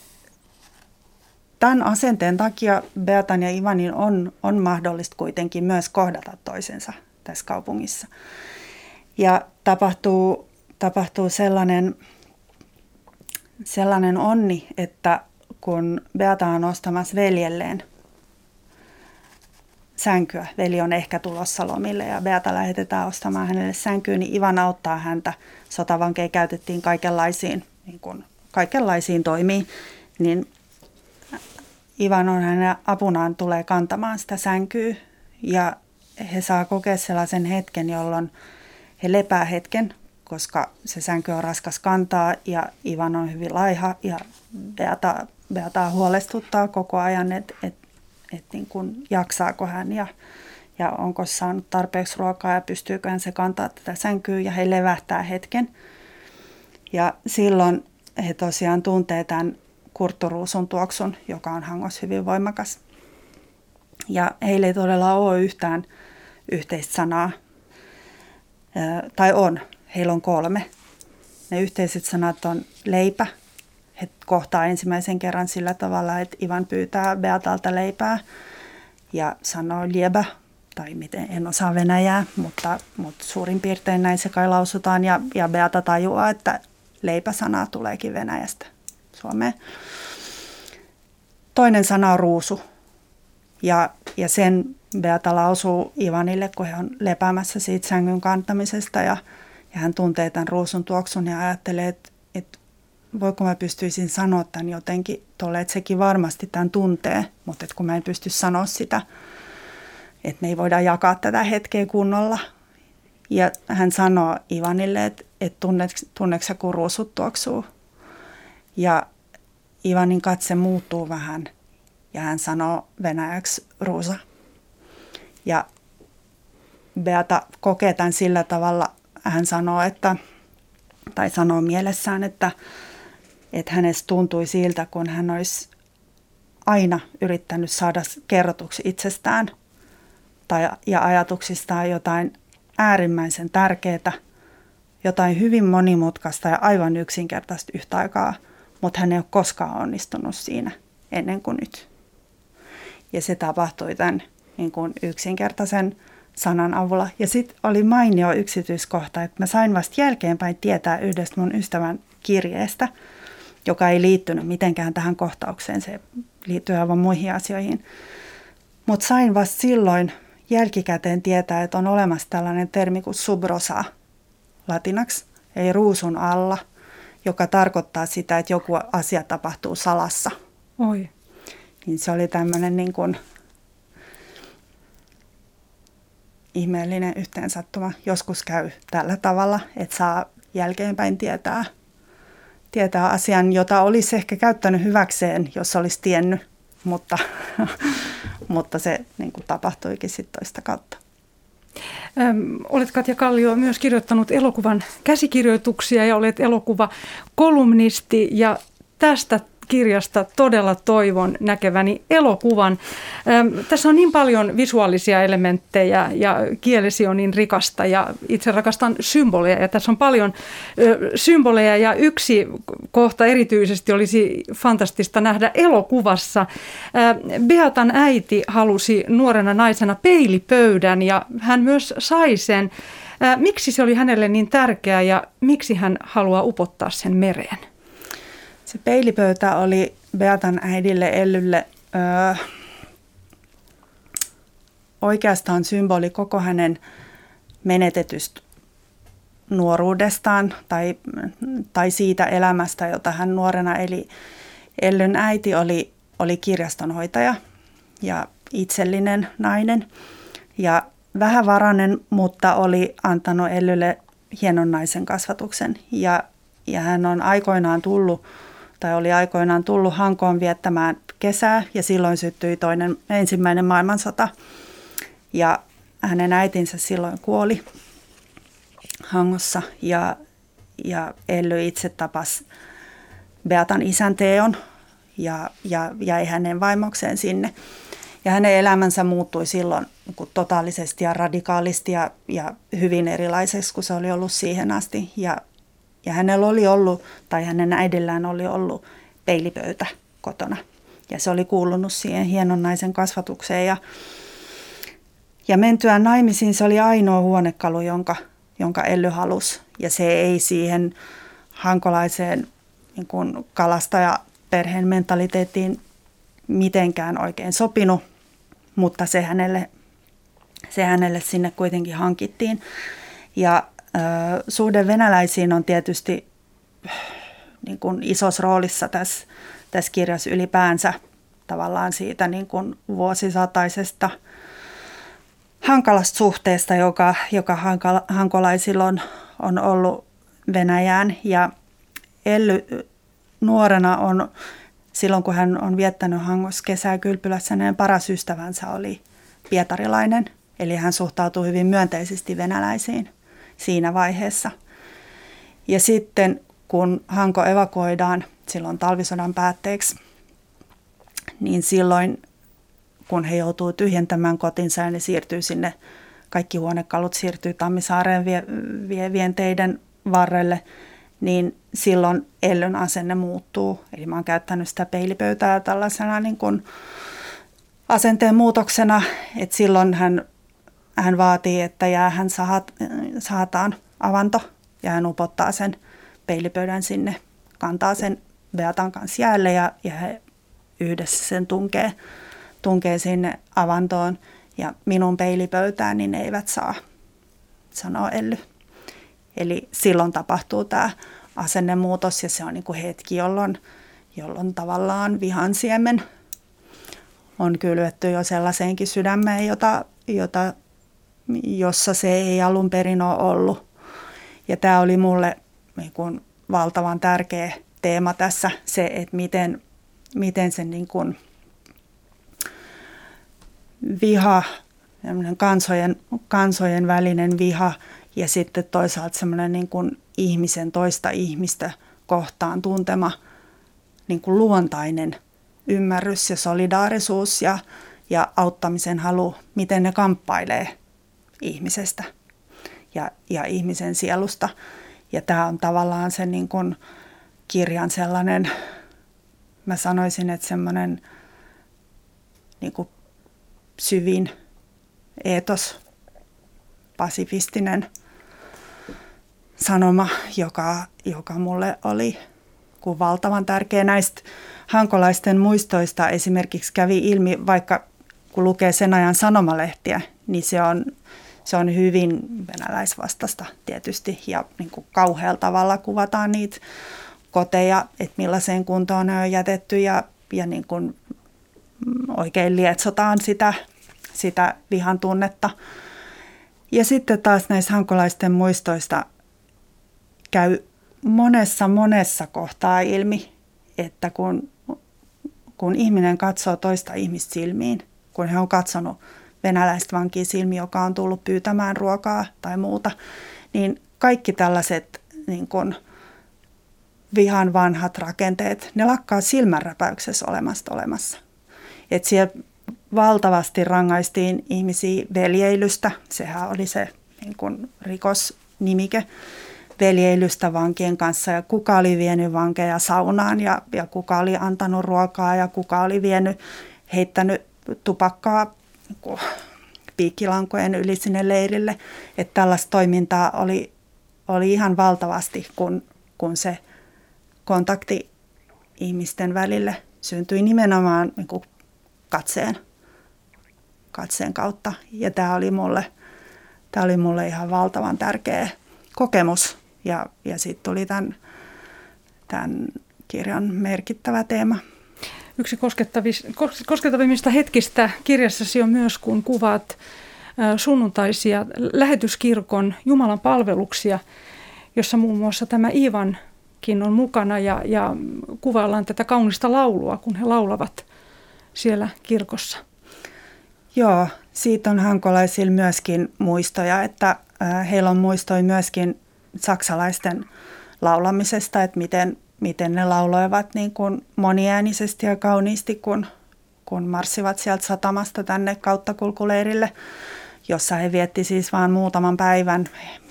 tämän asenteen takia Beatan ja Ivanin on, on mahdollista kuitenkin myös kohdata toisensa tässä kaupungissa. Ja tapahtuu, tapahtuu sellainen, sellainen onni, että kun Beata on ostamassa veljelleen sänkyä, veli on ehkä tulossa lomille ja Beata lähetetään ostamaan hänelle sänkyä, niin Ivan auttaa häntä. Sotavankeja käytettiin kaikenlaisiin, niin kuin, kaikenlaisiin toimiin, niin Ivan on hänen apunaan tulee kantamaan sitä sänkyä ja he saa kokea sellaisen hetken, jolloin he lepää hetken, koska se sänky on raskas kantaa ja Ivan on hyvin laiha ja Beata, Beata huolestuttaa koko ajan, että et, et niin kun jaksaako hän ja, ja onko saanut tarpeeksi ruokaa ja pystyykö hän se kantaa tätä sänkyä ja he levähtää hetken. Ja silloin he tosiaan tuntee tämän kurtturuusun tuoksun, joka on Hangossa hyvin voimakas. Ja heillä ei todella ole yhtään yhteistä sanaa, tai on, heillä on kolme. Ne yhteiset sanat on leipä. He kohtaa ensimmäisen kerran sillä tavalla, että Ivan pyytää Beatalta leipää ja sanoo liebä, tai miten, en osaa venäjää, mutta, mutta suurin piirtein näin se kai lausutaan. Ja, ja Beata tajuaa, että leipäsanaa tuleekin Venäjästä Suomeen. Toinen sana on ruusu. Ja, ja sen Beata lausuu Ivanille, kun he on lepäämässä siitä sängyn kantamisesta ja, ja hän tuntee tämän ruusun tuoksun ja ajattelee, että, että voiko mä pystyisin sanoa tämän jotenkin tuolle, että sekin varmasti tämän tuntee, mutta että kun mä en pysty sanoa sitä, että me ei voida jakaa tätä hetkeä kunnolla. Ja hän sanoo Ivanille, että, että tunneeko, tunneeko kun ruusut tuoksuu. Ja Ivanin katse muuttuu vähän ja hän sanoo venäjäksi ruusa. Ja Beata kokee tämän sillä tavalla, hän sanoo, että, tai sanoo mielessään, että, että hänestä tuntui siltä, kun hän olisi aina yrittänyt saada kerrotuksi itsestään tai, ja ajatuksistaan jotain äärimmäisen tärkeää, jotain hyvin monimutkaista ja aivan yksinkertaista yhtä aikaa, mutta hän ei ole koskaan onnistunut siinä ennen kuin nyt. Ja se tapahtui tämän niin kuin yksinkertaisen sanan avulla. Ja sitten oli mainio yksityiskohta, että mä sain vasta jälkeenpäin tietää yhdestä mun ystävän kirjeestä, joka ei liittynyt mitenkään tähän kohtaukseen, se liittyy aivan muihin asioihin. Mutta sain vasta silloin jälkikäteen tietää, että on olemassa tällainen termi kuin subrosa latinaksi, eli ruusun alla, joka tarkoittaa sitä, että joku asia tapahtuu salassa. Oi. Niin se oli tämmöinen niin kuin ihmeellinen yhteensattuma. Joskus käy tällä tavalla, että saa jälkeenpäin tietää, tietää asian, jota olisi ehkä käyttänyt hyväkseen, jos olisi tiennyt, mutta, mutta se niin kuin tapahtuikin sitten toista kautta. Olet Katja Kallio myös kirjoittanut elokuvan käsikirjoituksia ja olet elokuva kolumnisti ja tästä kirjasta todella toivon näkeväni elokuvan. Tässä on niin paljon visuaalisia elementtejä ja kielesi on niin rikasta ja itse rakastan symboleja ja tässä on paljon symboleja ja yksi kohta erityisesti olisi fantastista nähdä elokuvassa. Beatan äiti halusi nuorena naisena peilipöydän ja hän myös sai sen. Miksi se oli hänelle niin tärkeää ja miksi hän haluaa upottaa sen mereen? Se peilipöytä oli Beatan äidille Ellylle öö, oikeastaan symboli koko hänen menetetystä nuoruudestaan tai, tai siitä elämästä, jota hän nuorena eli. Ellyn äiti oli, oli kirjastonhoitaja ja itsellinen nainen ja vähävarainen, mutta oli antanut Ellylle hienon naisen kasvatuksen. Ja, ja hän on aikoinaan tullut tai oli aikoinaan tullut Hankoon viettämään kesää ja silloin syttyi toinen, ensimmäinen maailmansota ja hänen äitinsä silloin kuoli. Hangossa ja, ja Elly itse tapasi Beatan isän Teon ja, ja jäi hänen vaimokseen sinne. Ja hänen elämänsä muuttui silloin niin totaalisesti ja radikaalisti ja, ja hyvin erilaiseksi kuin se oli ollut siihen asti. Ja, ja hänellä oli ollut, tai hänen äidillään oli ollut peilipöytä kotona. Ja se oli kuulunut siihen hienon naisen kasvatukseen. Ja, ja mentyään naimisiin se oli ainoa huonekalu, jonka, jonka Elly halusi. Ja se ei siihen hankolaiseen niin kuin kalastajaperheen mentaliteettiin mitenkään oikein sopinut, mutta se hänelle, se hänelle sinne kuitenkin hankittiin. Ja suhde venäläisiin on tietysti niin kuin isossa roolissa tässä, tässä kirjassa ylipäänsä tavallaan siitä niin kuin vuosisataisesta hankalasta suhteesta, joka, joka hankala, hankolaisilla on, on ollut Venäjään. Ja Elly nuorena on, silloin kun hän on viettänyt Hangossa kesää kylpylässä, niin paras ystävänsä oli pietarilainen. Eli hän suhtautuu hyvin myönteisesti venäläisiin siinä vaiheessa. Ja sitten kun Hanko evakuoidaan silloin talvisodan päätteeksi, niin silloin kun he joutuu tyhjentämään kotinsa ja ne siirtyy sinne, kaikki huonekalut siirtyy Tammisaareen vie, vie, vienteiden varrelle, niin silloin Ellyn asenne muuttuu. Eli mä oon käyttänyt sitä peilipöytää tällaisena niin kuin asenteen muutoksena, että silloin hän, hän vaatii, että jäähän sahat, saataan avanto ja hän upottaa sen peilipöydän sinne, kantaa sen Beatan kanssa jäälle ja, ja he yhdessä sen tunkee, tunkee sinne avantoon ja minun peilipöytään, niin ne eivät saa, sanoo Elly. Eli silloin tapahtuu tämä asennemuutos ja se on niin kuin hetki, jolloin, jolloin tavallaan vihansiemen on kylvetty jo sellaiseenkin sydämeen, jota, jota, jossa se ei alun perin ole ollut. Ja tämä oli mulle niin kuin valtavan tärkeä teema tässä, se, että miten, miten se niin kuin viha, kansojen, kansojen välinen viha ja sitten toisaalta semmoinen niin kuin ihmisen toista ihmistä kohtaan tuntema niin kuin luontainen ymmärrys ja solidaarisuus ja, ja auttamisen halu, miten ne kamppailee ihmisestä ja, ja ihmisen sielusta. Ja tämä on tavallaan se niin kuin kirjan sellainen, mä sanoisin, että semmoinen niin kuin syvin eetos, pasifistinen sanoma, joka, joka mulle oli kuin valtavan tärkeä näistä hankolaisten muistoista. Esimerkiksi kävi ilmi, vaikka kun lukee sen ajan sanomalehtiä, niin se on, se on hyvin venäläisvastasta tietysti ja niin kuin kauhealla tavalla kuvataan niitä koteja, että millaiseen kuntoon ne on jätetty ja, ja niin kuin oikein lietsotaan sitä, sitä vihan tunnetta. Ja sitten taas näistä hankolaisten muistoista käy monessa monessa kohtaa ilmi, että kun, kun ihminen katsoo toista ihmistä silmiin, kun he on katsonut venäläistä vankia silmiin, joka on tullut pyytämään ruokaa tai muuta, niin kaikki tällaiset niin kun, vihan vanhat rakenteet, ne lakkaa silmänräpäyksessä olemasta olemassa. Et siellä valtavasti rangaistiin ihmisiä veljeilystä, sehän oli se niin kun, rikosnimike veljeilystä vankien kanssa ja kuka oli vienyt vankeja saunaan ja, ja kuka oli antanut ruokaa ja kuka oli vienyt, heittänyt tupakkaa piikkilankojen yli sinne leirille. Että tällaista toimintaa oli, oli ihan valtavasti, kun, kun se kontakti ihmisten välille syntyi nimenomaan niin kuin katseen, katseen kautta. Ja tämä oli mulle, tämä oli mulle ihan valtavan tärkeä kokemus ja, ja sitten tuli tämän, tämän kirjan merkittävä teema. Yksi koskettavimmista hetkistä kirjassasi on myös, kun kuvaat sunnuntaisia lähetyskirkon Jumalan palveluksia, jossa muun muassa tämä Ivankin on mukana ja, ja kuvaillaan tätä kaunista laulua, kun he laulavat siellä kirkossa. Joo, siitä on hankolaisilla myöskin muistoja, että heillä on muistoi myöskin saksalaisten laulamisesta, että miten, miten ne lauloivat niin kuin moniäänisesti ja kauniisti, kun, kun marssivat sieltä satamasta tänne kauttakulkuleirille, jossa he vietti siis vain muutaman päivän.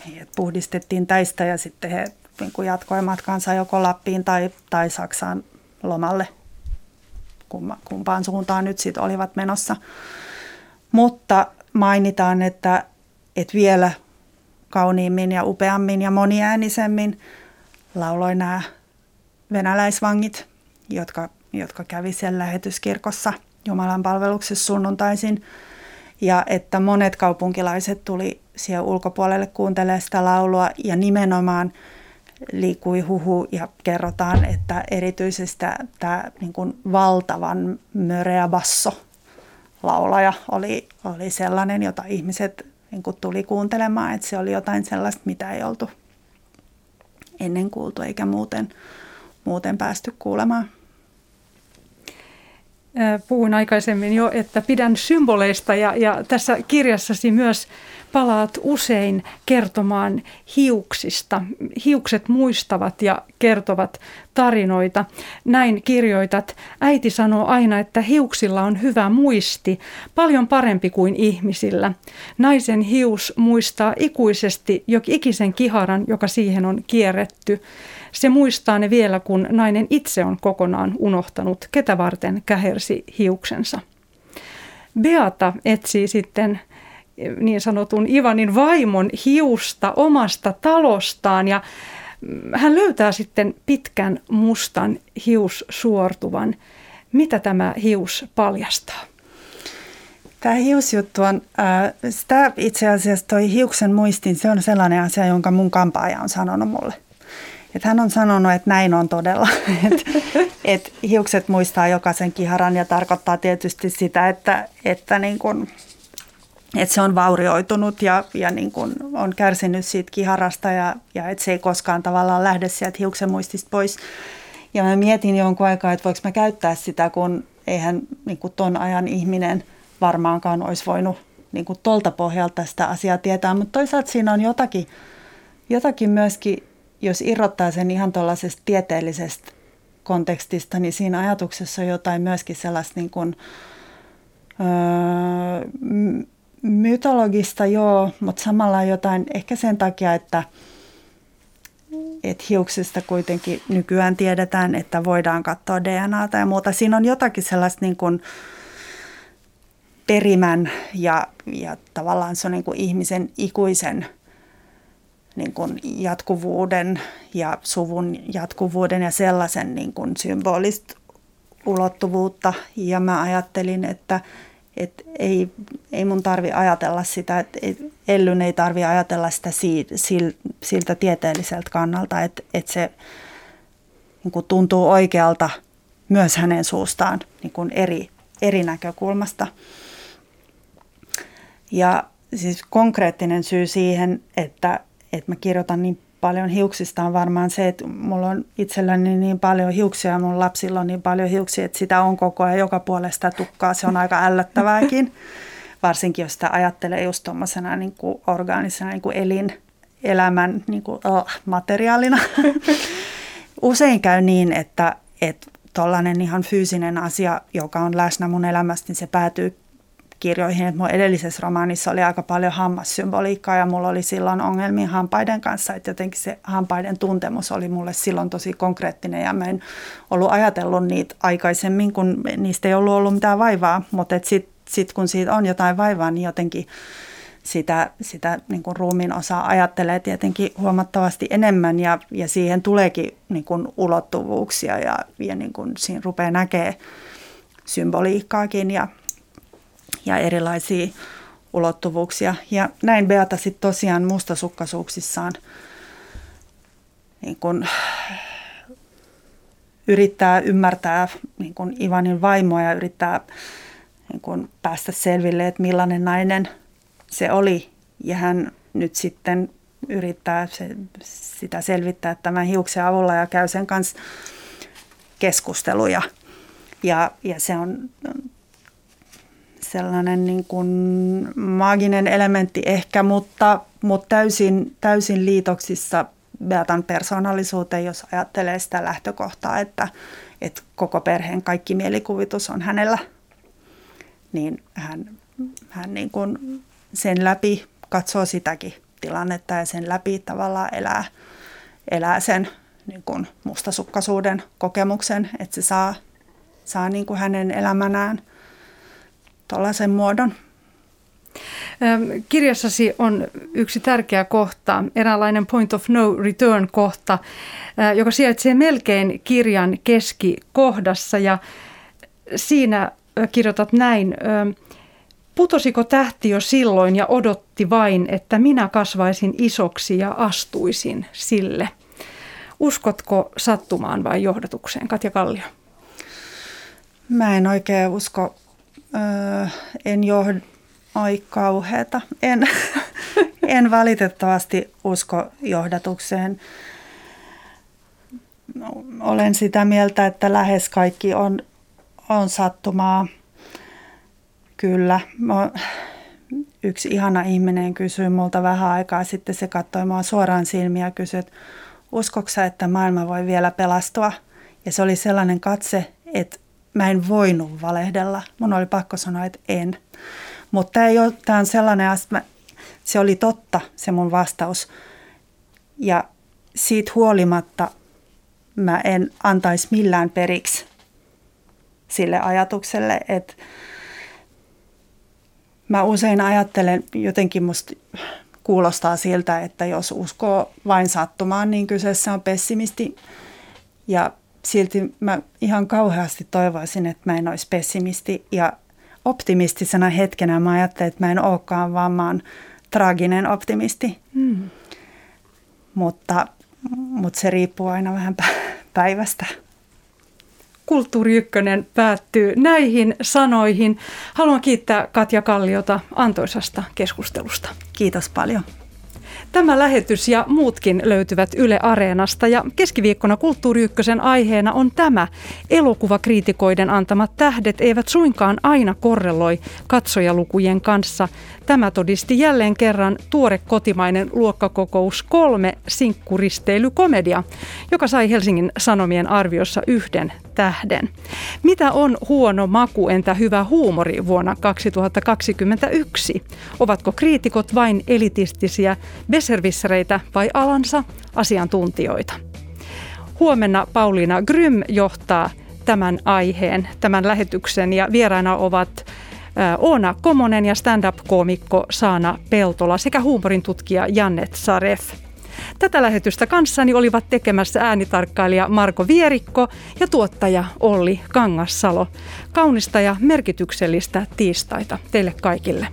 He puhdistettiin täistä ja sitten he niin kuin jatkoi matkansa joko Lappiin tai, tai Saksaan lomalle, kumpaan suuntaan nyt sitten olivat menossa. Mutta mainitaan, että, että vielä kauniimmin ja upeammin ja moniäänisemmin lauloi nämä venäläisvangit, jotka, jotka kävi siellä lähetyskirkossa Jumalan palveluksessa sunnuntaisin. Ja että monet kaupunkilaiset tuli siellä ulkopuolelle kuuntelemaan sitä laulua ja nimenomaan liikkui huhu ja kerrotaan, että erityisesti tämä niin kuin valtavan möreä basso laulaja oli, oli sellainen, jota ihmiset niin kuin tuli kuuntelemaan, että se oli jotain sellaista, mitä ei oltu ennen kuultu eikä muuten, muuten päästy kuulemaan. Puhuin aikaisemmin jo, että pidän symboleista ja, ja tässä kirjassasi myös palaat usein kertomaan hiuksista. Hiukset muistavat ja kertovat tarinoita. Näin kirjoitat. Äiti sanoo aina, että hiuksilla on hyvä muisti, paljon parempi kuin ihmisillä. Naisen hius muistaa ikuisesti ikisen kiharan, joka siihen on kierretty. Se muistaa ne vielä, kun nainen itse on kokonaan unohtanut, ketä varten kähersi hiuksensa. Beata etsii sitten niin sanotun Ivanin vaimon hiusta omasta talostaan ja hän löytää sitten pitkän mustan hiussuortuvan. Mitä tämä hius paljastaa? Tämä hiusjuttu on, äh, sitä itse asiassa toi hiuksen muistin, se on sellainen asia, jonka mun kampaaja on sanonut mulle. Et hän on sanonut, että näin on todella. että et hiukset muistaa jokaisen kiharan ja tarkoittaa tietysti sitä, että, että niin kun, että se on vaurioitunut ja, ja niin kun on kärsinyt siitä kiharasta ja, ja että se ei koskaan tavallaan lähde sieltä hiuksen muistista pois. Ja mä mietin jonkun aikaa, että voiko mä käyttää sitä, kun eihän niin kuin ton ajan ihminen varmaankaan olisi voinut niin kuin pohjalta sitä asiaa tietää, mutta toisaalta siinä on jotakin, jotakin myöskin jos irrottaa sen ihan tuollaisesta tieteellisestä kontekstista, niin siinä ajatuksessa on jotain myöskin sellaista niin kuin, öö, mytologista, joo, mutta samalla jotain ehkä sen takia, että et hiuksista kuitenkin nykyään tiedetään, että voidaan katsoa DNAta ja muuta. Siinä on jotakin sellaista niin kuin perimän ja, ja tavallaan se on niin kuin ihmisen ikuisen – niin kuin jatkuvuuden ja suvun jatkuvuuden ja sellaisen niin kuin symbolista ulottuvuutta. Ja mä ajattelin, että, että ei, ei mun tarvi ajatella sitä, että Ellyn ei tarvi ajatella sitä siltä tieteelliseltä kannalta, että, että se niin kuin tuntuu oikealta myös hänen suustaan niin kuin eri, eri näkökulmasta. Ja siis konkreettinen syy siihen, että että mä kirjoitan niin paljon hiuksista on varmaan se, että mulla on itselläni niin paljon hiuksia ja mun lapsilla on niin paljon hiuksia, että sitä on koko ajan joka puolesta tukkaa. Se on aika ällöttävääkin, varsinkin jos sitä ajattelee just tuommoisena niin kuin orgaanisena niin kuin elin, elämän niin kuin, oh, materiaalina. Usein käy niin, että tuollainen ihan fyysinen asia, joka on läsnä mun elämästä, niin se päätyy kirjoihin, että mun edellisessä romaanissa oli aika paljon hammassymboliikkaa ja mulla oli silloin ongelmia hampaiden kanssa, että jotenkin se hampaiden tuntemus oli mulle silloin tosi konkreettinen ja mä en ollut ajatellut niitä aikaisemmin, kun niistä ei ollut ollut mitään vaivaa, mutta sitten sit kun siitä on jotain vaivaa, niin jotenkin sitä, sitä niin kuin ruumiin osaa ajattelee tietenkin huomattavasti enemmän ja, ja siihen tuleekin niin kuin ulottuvuuksia ja, ja niin kuin siinä rupeaa näkemään symboliikkaakin ja ja erilaisia ulottuvuuksia. Ja näin Beata sitten tosiaan mustasukkaisuuksissaan niin kun yrittää ymmärtää niin kun Ivanin vaimoa ja yrittää niin kun päästä selville, että millainen nainen se oli. Ja hän nyt sitten yrittää se, sitä selvittää tämän hiuksen avulla ja käy sen kanssa keskusteluja. Ja, ja se on sellainen niin kuin maaginen elementti ehkä, mutta, mutta täysin, täysin liitoksissa Beatan persoonallisuuteen, jos ajattelee sitä lähtökohtaa, että, että koko perheen kaikki mielikuvitus on hänellä, niin hän, hän niin kuin sen läpi katsoo sitäkin tilannetta ja sen läpi tavallaan elää, elää sen niin kuin mustasukkaisuuden kokemuksen, että se saa, saa niin kuin hänen elämänään tuollaisen muodon. Kirjassasi on yksi tärkeä kohta, eräänlainen point of no return kohta, joka sijaitsee melkein kirjan keskikohdassa ja siinä kirjoitat näin. Putosiko tähti jo silloin ja odotti vain, että minä kasvaisin isoksi ja astuisin sille? Uskotko sattumaan vai johdatukseen, Katja Kallio? Mä en oikein usko, öö, en johd... Ai kauheeta. En, en valitettavasti usko johdatukseen. Olen sitä mieltä, että lähes kaikki on, on sattumaa. Kyllä. Mä, yksi ihana ihminen kysyi multa vähän aikaa sitten, se katsoi mua suoraan silmiä ja kysyi, että uskoksa, että maailma voi vielä pelastua? Ja se oli sellainen katse, että mä en voinut valehdella. Mun oli pakko sanoa, että en. Mutta tämä, ei ole, tämä on sellainen asia, se oli totta se mun vastaus. Ja siitä huolimatta mä en antaisi millään periksi sille ajatukselle, että mä usein ajattelen, jotenkin musta kuulostaa siltä, että jos uskoo vain sattumaan, niin kyseessä on pessimisti. Ja silti mä ihan kauheasti toivoisin, että mä en olisi pessimisti. Ja optimistisena hetkenä mä ajattelin, että mä en olekaan, vaan mä oon traaginen optimisti. Mm. Mutta, mutta se riippuu aina vähän päivästä. Kulttuuri Ykkönen päättyy näihin sanoihin. Haluan kiittää Katja Kalliota antoisasta keskustelusta. Kiitos paljon. Tämä lähetys ja muutkin löytyvät Yle Areenasta ja keskiviikkona Kulttuuri Ykkösen aiheena on tämä. Elokuvakriitikoiden antamat tähdet eivät suinkaan aina korreloi katsojalukujen kanssa. Tämä todisti jälleen kerran tuore kotimainen luokkakokous kolme sinkkuristeilykomedia, joka sai Helsingin Sanomien arviossa yhden tähden. Mitä on huono maku entä hyvä huumori vuonna 2021? Ovatko kriitikot vain elitistisiä beservissereitä vai alansa asiantuntijoita? Huomenna Pauliina Grym johtaa tämän aiheen, tämän lähetyksen ja vieraina ovat Oona Komonen ja stand-up-koomikko Saana Peltola sekä huumorin tutkija Jannet Saref. Tätä lähetystä kanssani olivat tekemässä äänitarkkailija Marko Vierikko ja tuottaja Olli Kangassalo. Kaunista ja merkityksellistä tiistaita teille kaikille.